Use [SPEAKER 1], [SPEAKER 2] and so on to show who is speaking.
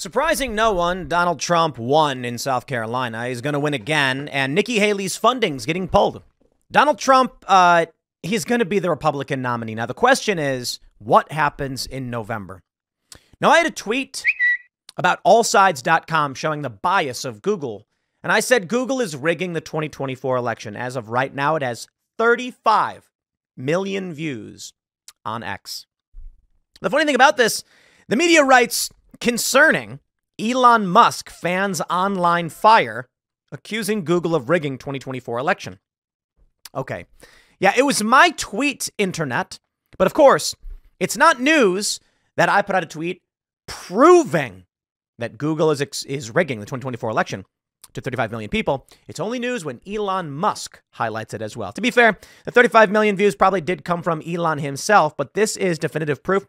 [SPEAKER 1] Surprising no one, Donald Trump won in South Carolina. He's going to win again, and Nikki Haley's funding's getting pulled. Donald Trump, uh, he's going to be the Republican nominee. Now, the question is, what happens in November? Now, I had a tweet about allsides.com showing the bias of Google, and I said Google is rigging the 2024 election. As of right now, it has 35 million views on X. The funny thing about this, the media writes concerning Elon Musk fans online fire accusing Google of rigging 2024 election. Okay. Yeah, it was my tweet internet, but of course, it's not news that I put out a tweet proving that Google is is rigging the 2024 election to 35 million people. It's only news when Elon Musk highlights it as well. To be fair, the 35 million views probably did come from Elon himself, but this is definitive proof